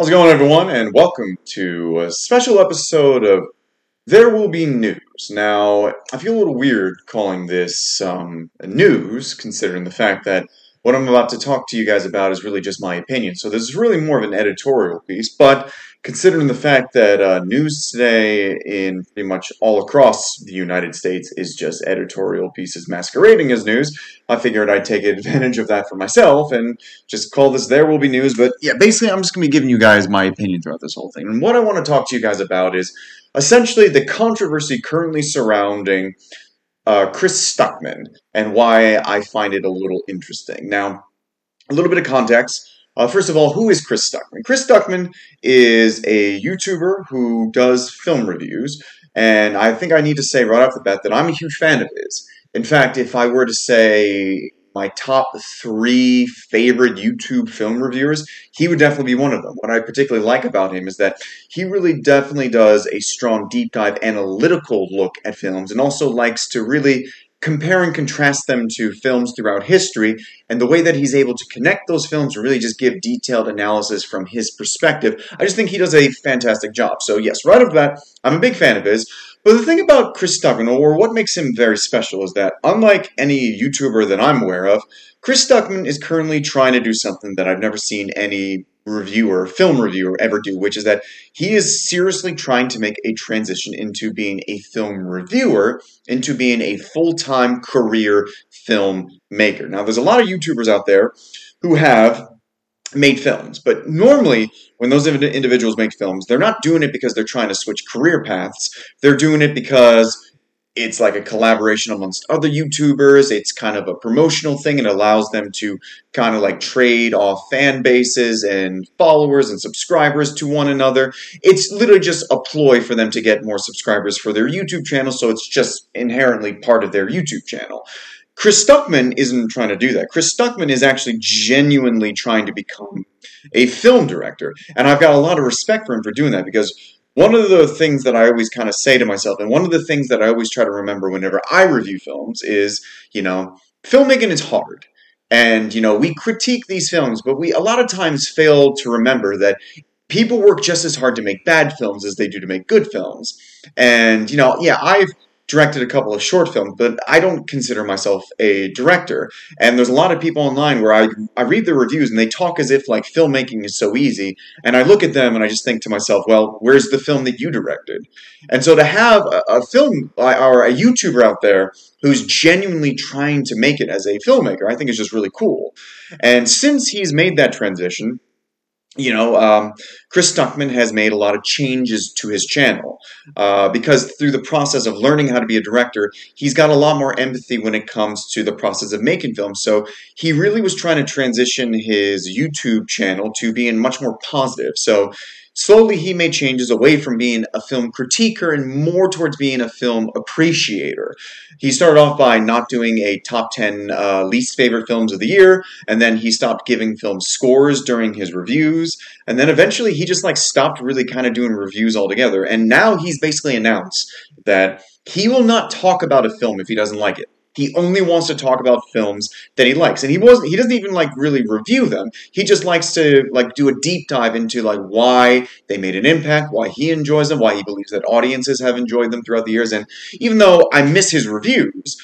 How's it going, everyone? And welcome to a special episode of There Will Be News. Now, I feel a little weird calling this um, news, considering the fact that what I'm about to talk to you guys about is really just my opinion. So this is really more of an editorial piece, but considering the fact that uh, news today in pretty much all across the United States is just editorial pieces masquerading as news, I figured I'd take advantage of that for myself and just call this There Will Be News. But yeah, basically, I'm just going to be giving you guys my opinion throughout this whole thing. And what I want to talk to you guys about is essentially the controversy currently surrounding uh, Chris Stuckmann and why I find it a little interesting. Now, a little bit of context. Uh, first of all, who is Chris Stuckmann? Chris Stuckmann is a YouTuber who does film reviews, and I think I need to say right off the bat that I'm a huge fan of his. In fact, if I were to say my top three favorite YouTube film reviewers, he would definitely be one of them. What I particularly like about him is that he really definitely does a strong deep dive analytical look at films and also likes to really compare and contrast them to films throughout history and the way that he's able to connect those films and really just give detailed analysis from his perspective. I just think he does a fantastic job. So yes, right off the bat, I'm a big fan of his. But the thing about Chris Stuckmann, or what makes him very special, is that unlike any YouTuber that I'm aware of, Chris Stuckmann is currently trying to do something that I've never seen any reviewer, film reviewer, ever do, which is that he is seriously trying to make a transition into being a film reviewer, into being a full time career filmmaker. Now, there's a lot of YouTubers out there who have made films. But normally, when those individuals make films, they're not doing it because they're trying to switch career paths. They're doing it because it's like a collaboration amongst other YouTubers. It's kind of a promotional thing. It allows them to kind of like trade off fan bases and followers and subscribers to one another. It's literally just a ploy for them to get more subscribers for their YouTube channel. So it's just inherently part of their YouTube channel. Chris Stuckmann isn't trying to do that. Chris Stuckmann is actually genuinely trying to become a film director. And I've got a lot of respect for him for doing that because one of the things that I always kind of say to myself, and one of the things that I always try to remember whenever I review films is, you know, filmmaking is hard. And, you know, we critique these films, but we a lot of times fail to remember that people work just as hard to make bad films as they do to make good films. And, you know, yeah, I've directed a couple of short films, but I don't consider myself a director. And there's a lot of people online where I, I read the reviews and they talk as if like filmmaking is so easy. And I look at them and I just think to myself, well, where's the film that you directed? And so to have a, a film or a YouTuber out there who's genuinely trying to make it as a filmmaker, I think is just really cool. And since he's made that transition, you know, um, Chris Stuckmann has made a lot of changes to his channel uh, because through the process of learning how to be a director, he's got a lot more empathy when it comes to the process of making films. So he really was trying to transition his YouTube channel to being much more positive. So Slowly, he made changes away from being a film critiquer and more towards being a film appreciator. He started off by not doing a top 10 uh, least favorite films of the year, and then he stopped giving film scores during his reviews, and then eventually he just like stopped really kind of doing reviews altogether. And now he's basically announced that he will not talk about a film if he doesn't like it. He only wants to talk about films that he likes, and he wasn't. He doesn't even like really review them. He just likes to like do a deep dive into like why they made an impact, why he enjoys them, why he believes that audiences have enjoyed them throughout the years. And even though I miss his reviews,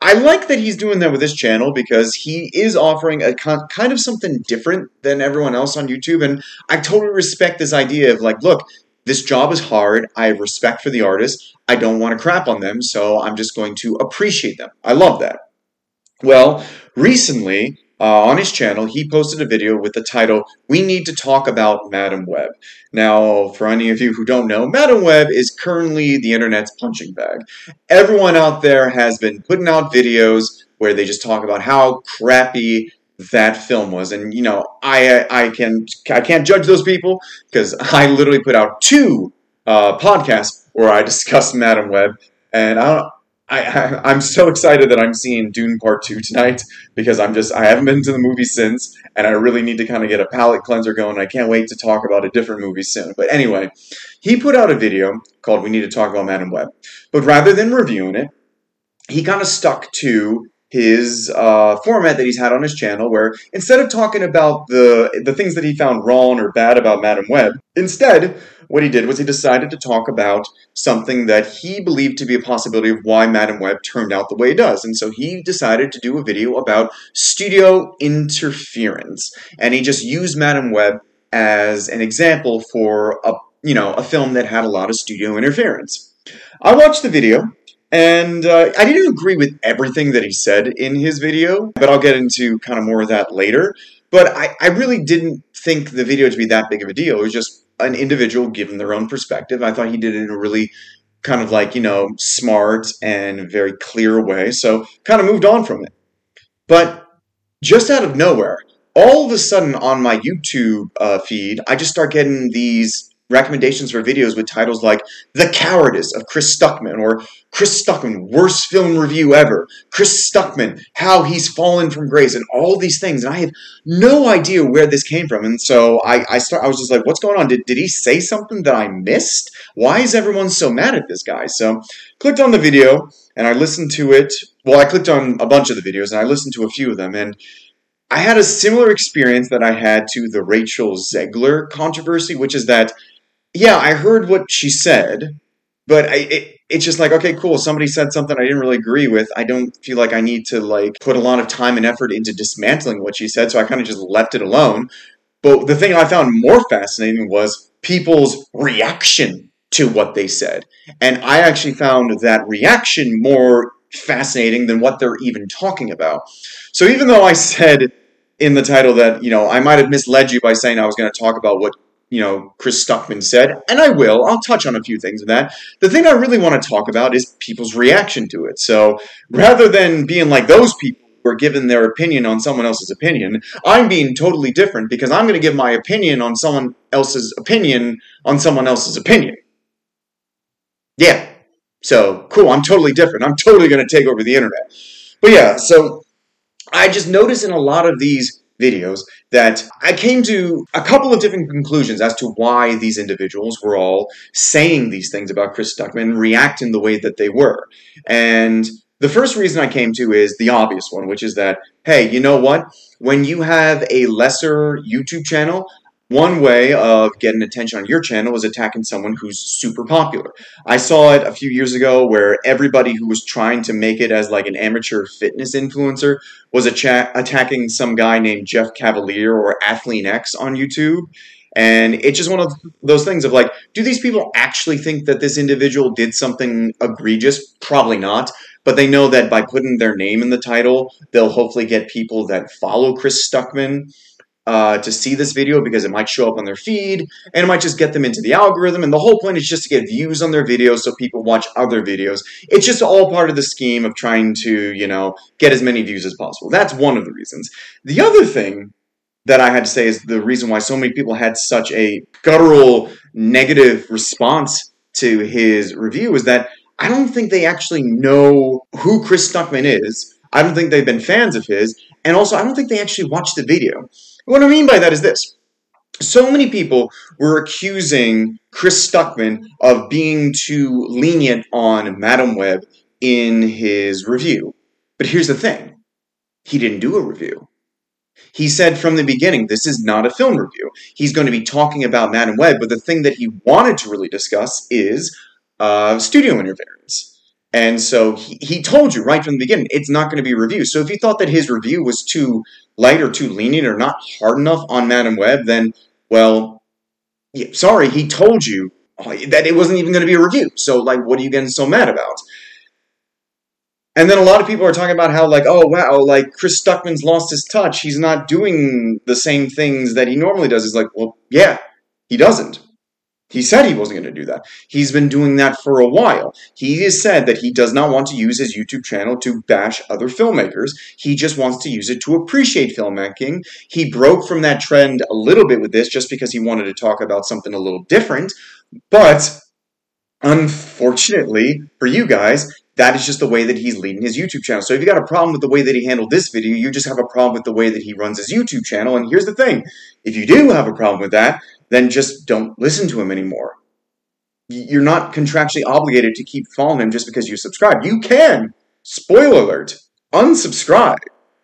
I like that he's doing that with his channel because he is offering a kind of something different than everyone else on YouTube. And I totally respect this idea of like, look, this job is hard. I have respect for the artist. I don't want to crap on them, so I'm just going to appreciate them. I love that. Well, recently, uh, on his channel, he posted a video with the title, We Need to Talk About Madame Web. Now, for any of you who don't know, Madame Web is currently the internet's punching bag. Everyone out there has been putting out videos where they just talk about how crappy that film was. And you know, I I can I can't judge those people because I literally put out two uh, podcasts where I discussed Madame Web, and I I, am so excited that I'm seeing Dune Part 2 tonight because I'm just, I haven't been to the movie since and I really need to kind of get a palate cleanser going. I can't wait to talk about a different movie soon. But anyway, he put out a video called We Need to Talk About Madame Web. But rather than reviewing it, he kind of stuck to his uh, format that he's had on his channel, where instead of talking about the the things that he found wrong or bad about Madame Web, instead what he did was he decided to talk about something that he believed to be a possibility of why Madame Web turned out the way it does. And so he decided to do a video about studio interference. And he just used Madame Web as an example for a you know a film that had a lot of studio interference. I watched the video and uh, I didn't agree with everything that he said in his video, but I'll get into kind of more of that later. But I, I really didn't think the video to be that big of a deal. It was just an individual given their own perspective. I thought he did it in a really kind of like, you know, smart and very clear way. So kind of moved on from it. But just out of nowhere, all of a sudden on my YouTube uh, feed, I just start getting these recommendations for videos with titles like The Cowardice of Chris Stuckmann or Chris Stuckmann, worst film review ever, Chris Stuckmann, how he's fallen from grace, and all these things. And I have no idea where this came from. And so I, I start I was just like, what's going on? Did, did he say something that I missed? Why is everyone so mad at this guy? So clicked on the video and I listened to it. Well, I clicked on a bunch of the videos and I listened to a few of them and I had a similar experience that I had to the Rachel Zegler controversy, which is that yeah, I heard what she said, but I, it, it's just like, okay, cool. Somebody said something I didn't really agree with. I don't feel like I need to like put a lot of time and effort into dismantling what she said, so I kind of just left it alone. But the thing I found more fascinating was people's reaction to what they said. And I actually found that reaction more fascinating than what they're even talking about. So even though I said in the title that, you know, I might have misled you by saying I was going to talk about what you know, Chris Stuckmann said, and I will. I'll touch on a few things of that. The thing I really want to talk about is people's reaction to it. So rather than being like those people who are given their opinion on someone else's opinion, I'm being totally different because I'm going to give my opinion on someone else's opinion on someone else's opinion. Yeah. So cool. I'm totally different. I'm totally going to take over the internet. But yeah, so I just notice in a lot of these videos that I came to a couple of different conclusions as to why these individuals were all saying these things about Chris Stuckmann, reacting the way that they were. And the first reason I came to is the obvious one, which is that, hey, you know what? When you have a lesser YouTube channel, one way of getting attention on your channel is attacking someone who's super popular. I saw it a few years ago where everybody who was trying to make it as like an amateur fitness influencer was attacking some guy named Jeff Cavaliere or Athlean X on YouTube. And it's just one of those things of like, do these people actually think that this individual did something egregious? Probably not. But they know that by putting their name in the title, they'll hopefully get people that follow Chris Stuckmann uh, to see this video because it might show up on their feed and it might just get them into the algorithm. And the whole point is just to get views on their videos so people watch other videos. It's just all part of the scheme of trying to, you know, get as many views as possible. That's one of the reasons. The other thing that I had to say is the reason why so many people had such a guttural negative response to his review is that I don't think they actually know who Chris Stuckmann is. I don't think they've been fans of his. And also, I don't think they actually watched the video. What I mean by that is this. So many people were accusing Chris Stuckmann of being too lenient on Madame Web in his review. But here's the thing he didn't do a review. He said from the beginning, this is not a film review. He's going to be talking about Madame Web, but the thing that he wanted to really discuss is uh, studio interference. And so he, he told you right from the beginning, it's not going to be a review. So if you thought that his review was too light or too lenient or not hard enough on Madame Web, then, well, sorry, he told you uh, that it wasn't even going to be a review. So, like, what are you getting so mad about? And then a lot of people are talking about how, like, oh, wow, like, Chris Stuckmann's lost his touch. He's not doing the same things that he normally does. He's like, well, yeah, he doesn't. He said he wasn't going to do that. He's been doing that for a while. He has said that he does not want to use his YouTube channel to bash other filmmakers. He just wants to use it to appreciate filmmaking. He broke from that trend a little bit with this just because he wanted to talk about something a little different. But unfortunately for you guys, that is just the way that he's leading his YouTube channel. So if you got a problem with the way that he handled this video, you just have a problem with the way that he runs his YouTube channel. And here's the thing. If you do have a problem with that, then just don't listen to him anymore. You're not contractually obligated to keep following him just because you subscribe. You can. Spoiler alert. unsubscribe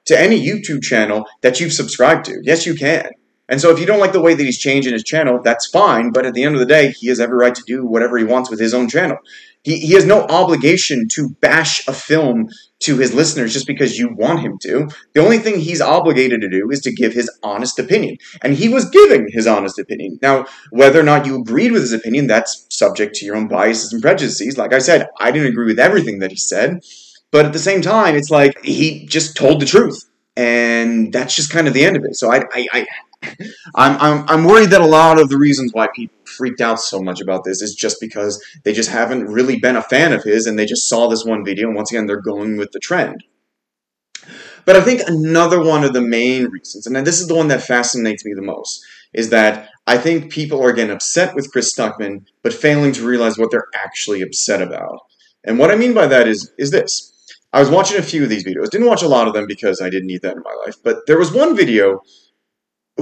to any YouTube channel that you've subscribed to. Yes, you can. And so if you don't like the way that he's changing his channel, that's fine. But at the end of the day, he has every right to do whatever he wants with his own channel. He, he has no obligation to bash a film to his listeners just because you want him to. The only thing he's obligated to do is to give his honest opinion. And he was giving his honest opinion. Now, whether or not you agreed with his opinion, that's subject to your own biases and prejudices. Like I said, I didn't agree with everything that he said. But at the same time, it's like he just told the truth. And that's just kind of the end of it. So I, I, I I'm, I'm, I'm worried that a lot of the reasons why people freaked out so much about this is just because they just haven't really been a fan of his and they just saw this one video and once again they're going with the trend. But I think another one of the main reasons, and this is the one that fascinates me the most, is that I think people are getting upset with Chris Stuckmann but failing to realize what they're actually upset about. And what I mean by that is is this. I was watching a few of these videos. Didn't watch a lot of them because I didn't need that in my life. But there was one video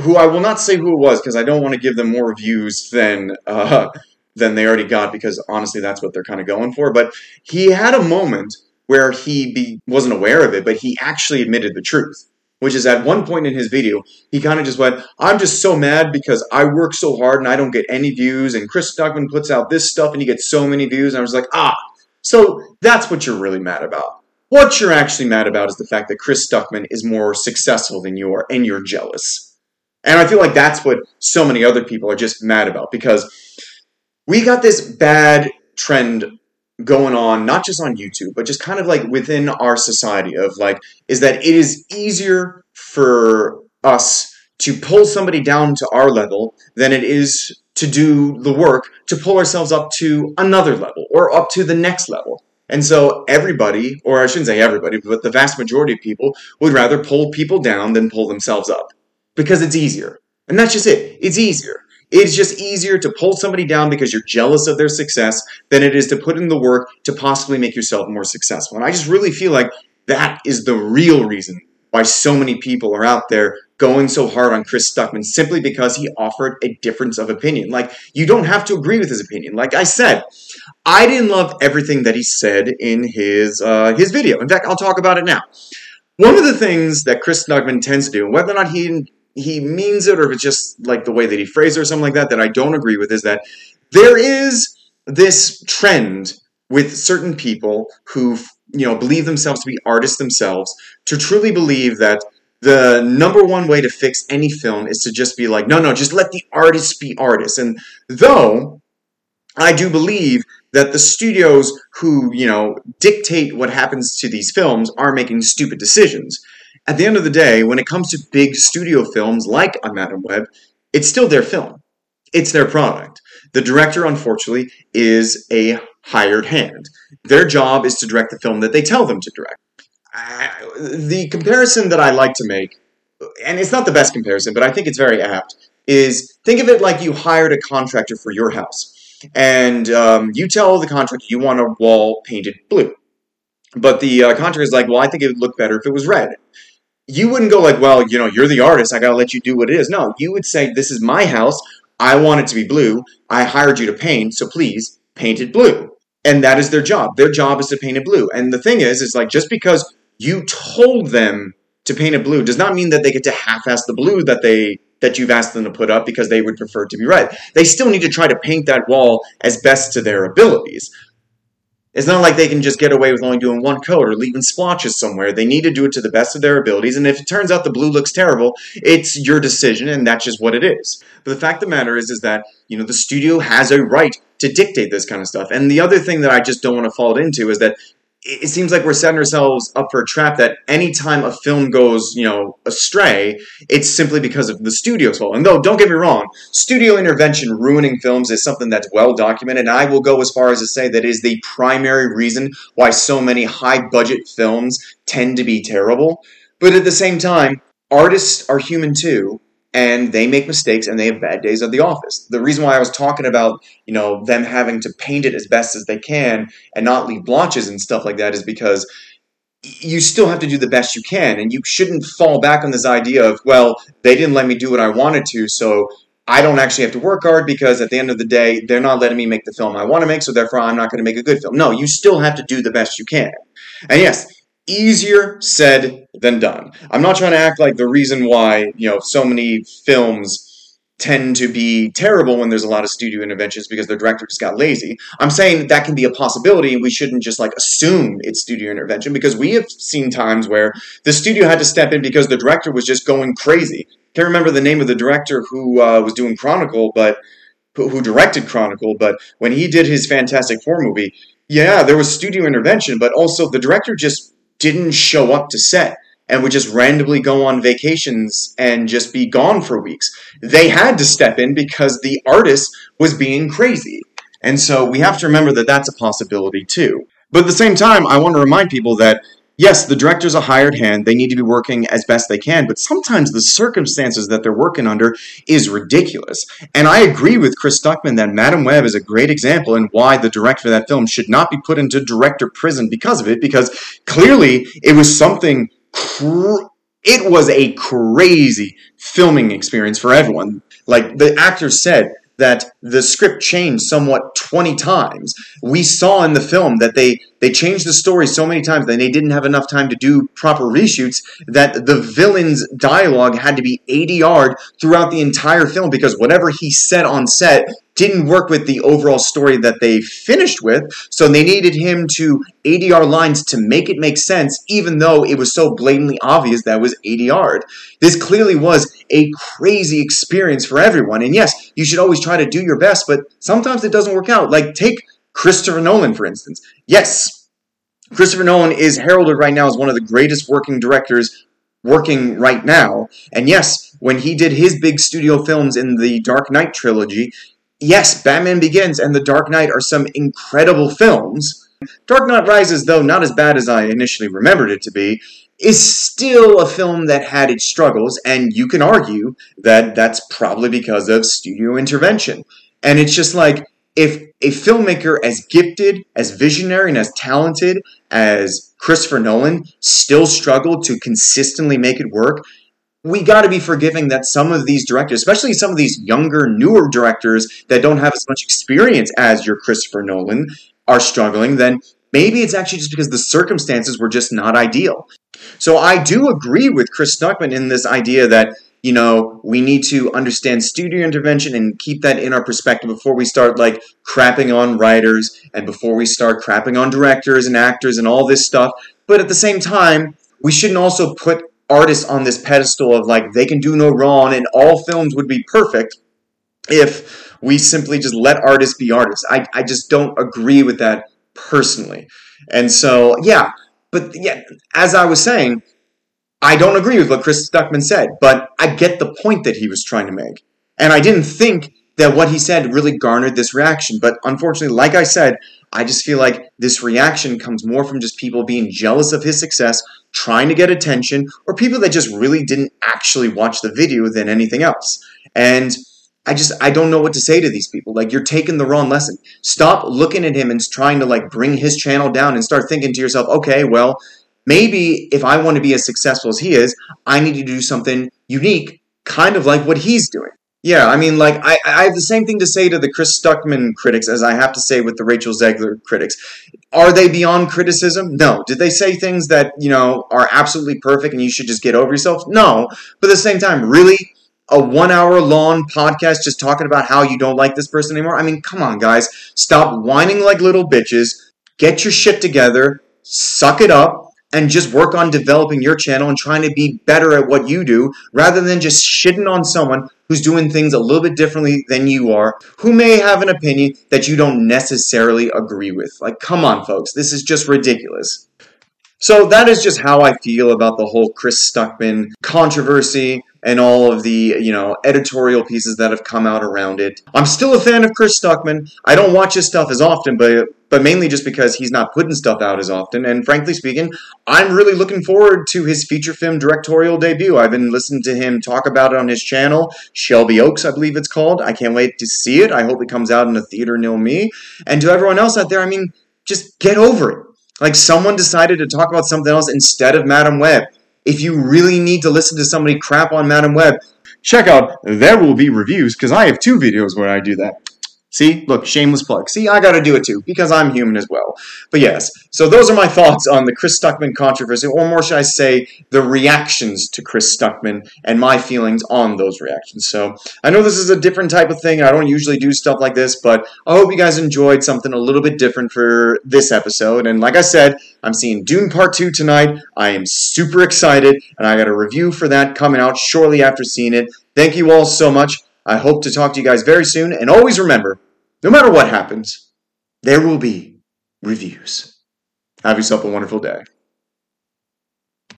who I will not say who it was because I don't want to give them more views than uh, than they already got because honestly that's what they're kind of going for. But he had a moment where he be, wasn't aware of it, but he actually admitted the truth. Which is at one point in his video, he kind of just went, I'm just so mad because I work so hard and I don't get any views, and Chris Stuckmann puts out this stuff and he gets so many views. And I was like, ah, so that's what you're really mad about. What you're actually mad about is the fact that Chris Stuckmann is more successful than you are, and you're jealous. And I feel like that's what so many other people are just mad about because we got this bad trend going on, not just on YouTube, but just kind of like within our society of like, is that it is easier for us to pull somebody down to our level than it is to do the work to pull ourselves up to another level or up to the next level. And so everybody, or I shouldn't say everybody, but the vast majority of people would rather pull people down than pull themselves up because it's easier. And that's just it. It's easier. It's just easier to pull somebody down because you're jealous of their success than it is to put in the work to possibly make yourself more successful. And I just really feel like that is the real reason why so many people are out there going so hard on Chris Stuckmann simply because he offered a difference of opinion. Like, you don't have to agree with his opinion. Like I said, I didn't love everything that he said in his uh, his video. In fact, I'll talk about it now. One of the things that Chris Stuckmann tends to do, whether or not he he means it or if it's just like the way that he phrased it or something like that that I don't agree with is that there is this trend with certain people who you know believe themselves to be artists themselves to truly believe that the number one way to fix any film is to just be like no no just let the artists be artists. And though I do believe that the studios who you know dictate what happens to these films are making stupid decisions at the end of the day, when it comes to big studio films like A Madame Web, it's still their film. It's their product. The director, unfortunately, is a hired hand. Their job is to direct the film that they tell them to direct. the comparison that I like to make, and it's not the best comparison, but I think it's very apt, is think of it like you hired a contractor for your house. And um, you tell the contractor you want a wall painted blue. But the uh, contractor is like, well, I think it would look better if it was red you wouldn't go like, well, you know, you're the artist. I got to let you do what it is. No, you would say, this is my house. I want it to be blue. I hired you to paint, so please paint it blue. And that is their job. Their job is to paint it blue. And the thing is, is like just because you told them to paint it blue does not mean that they get to half-ass the blue that they that you've asked them to put up because they would prefer to be red. They still need to try to paint that wall as best to their abilities. It's not like they can just get away with only doing one coat or leaving splotches somewhere. They need to do it to the best of their abilities, and if it turns out the blue looks terrible, it's your decision, and that's just what it is. But the fact of the matter is, is that you know the studio has a right to dictate this kind of stuff. And the other thing that I just don't want to fall into is that it seems like we're setting ourselves up for a trap that anytime a film goes, you know, astray, it's simply because of the studio's fault. And though, don't get me wrong, studio intervention ruining films is something that's well documented. And I will go as far as to say that is the primary reason why so many high budget films tend to be terrible. But at the same time, artists are human too, and they make mistakes and they have bad days at the office. The reason why I was talking about, you know, them having to paint it as best as they can and not leave blotches and stuff like that is because you still have to do the best you can and you shouldn't fall back on this idea of, well, they didn't let me do what I wanted to, so I don't actually have to work hard because at the end of the day, they're not letting me make the film I want to make, so therefore I'm not going to make a good film. No, you still have to do the best you can. And yes, Easier said than done. I'm not trying to act like the reason why, you know, so many films tend to be terrible when there's a lot of studio interventions because the director just got lazy. I'm saying that can be a possibility and we shouldn't just like assume it's studio intervention because we have seen times where the studio had to step in because the director was just going crazy. Can't remember the name of the director who uh, was doing Chronicle, but who directed Chronicle, but when he did his Fantastic Four movie, yeah, there was studio intervention, but also the director just didn't show up to set and would just randomly go on vacations and just be gone for weeks. They had to step in because the artist was being crazy. And so we have to remember that that's a possibility too. But at the same time, I want to remind people that yes, the director's a hired hand. They need to be working as best they can, but sometimes the circumstances that they're working under is ridiculous. And I agree with Chris Stuckmann that Madame Web is a great example and why the director of that film should not be put into director prison because of it, because clearly it was something cr- it was a crazy filming experience for everyone. Like the actor said, that the script changed somewhat 20 times. We saw in the film that they they changed the story so many times that they didn't have enough time to do proper reshoots that the villain's dialogue had to be ADR'd throughout the entire film because whatever he said on set didn't work with the overall story that they finished with, so they needed him to ADR lines to make it make sense, even though it was so blatantly obvious that was ADR'd. This clearly was a crazy experience for everyone, and yes, you should always try to do your best, but sometimes it doesn't work out. Like, take Christopher Nolan, for instance. Yes, Christopher Nolan is heralded right now as one of the greatest working directors working right now. And yes, when he did his big studio films in the Dark Knight trilogy, yes, Batman Begins and The Dark Knight are some incredible films. Dark Knight Rises, though not as bad as I initially remembered it to be, is still a film that had its struggles, and you can argue that that's probably because of studio intervention. And it's just like, if a filmmaker as gifted, as visionary, and as talented as Christopher Nolan still struggled to consistently make it work, we got to be forgiving that some of these directors, especially some of these younger, newer directors that don't have as much experience as your Christopher Nolan, are struggling, then maybe it's actually just because the circumstances were just not ideal. So I do agree with Chris Stuckmann in this idea that you know, we need to understand studio intervention and keep that in our perspective before we start like crapping on writers and before we start crapping on directors and actors and all this stuff. But at the same time, we shouldn't also put artists on this pedestal of like they can do no wrong and all films would be perfect if we simply just let artists be artists. I, I just don't agree with that personally. And so, yeah, but yeah, as I was saying, I don't agree with what Chris Stuckmann said, but I get the point that he was trying to make. And I didn't think that what he said really garnered this reaction. But unfortunately, like I said, I just feel like this reaction comes more from just people being jealous of his success, trying to get attention, or people that just really didn't actually watch the video than anything else. And I just I don't know what to say to these people. Like you're taking the wrong lesson. Stop looking at him and trying to like bring his channel down and start thinking to yourself, okay, well, maybe if I want to be as successful as he is, I need to do something unique, kind of like what he's doing. Yeah, I mean, like, I, I have the same thing to say to the Chris Stuckmann critics as I have to say with the Rachel Zegler critics. Are they beyond criticism? No. Did they say things that, you know, are absolutely perfect and you should just get over yourself? No. But at the same time, really? A one hour long podcast just talking about how you don't like this person anymore? I mean, come on, guys. Stop whining like little bitches. Get your shit together. Suck it up and just work on developing your channel and trying to be better at what you do rather than just shitting on someone who's doing things a little bit differently than you are, who may have an opinion that you don't necessarily agree with. Like, come on, folks, this is just ridiculous. So that is just how I feel about the whole Chris Stuckmann controversy and all of the, you know, editorial pieces that have come out around it. I'm still a fan of Chris Stuckmann. I don't watch his stuff as often, but but mainly just because he's not putting stuff out as often. And frankly speaking, I'm really looking forward to his feature film directorial debut. I've been listening to him talk about it on his channel, Shelby Oaks, I believe it's called. I can't wait to see it. I hope it comes out in a theater near me. And to everyone else out there, I mean, just get over it. Like someone decided to talk about something else instead of Madame Web. If you really need to listen to somebody crap on Madame Web, check out There Will Be Reviews because I have two videos where I do that. See, look, shameless plug. See, I got to do it too because I'm human as well. But yes, so those are my thoughts on the Chris Stuckmann controversy, or more should I say, the reactions to Chris Stuckmann and my feelings on those reactions. So I know this is a different type of thing. I don't usually do stuff like this, but I hope you guys enjoyed something a little bit different for this episode. And like I said, I'm seeing Dune Part 2 tonight. I am super excited, and I got a review for that coming out shortly after seeing it. Thank you all so much. I hope to talk to you guys very soon. And always remember no matter what happens, there will be reviews. Have yourself a wonderful day.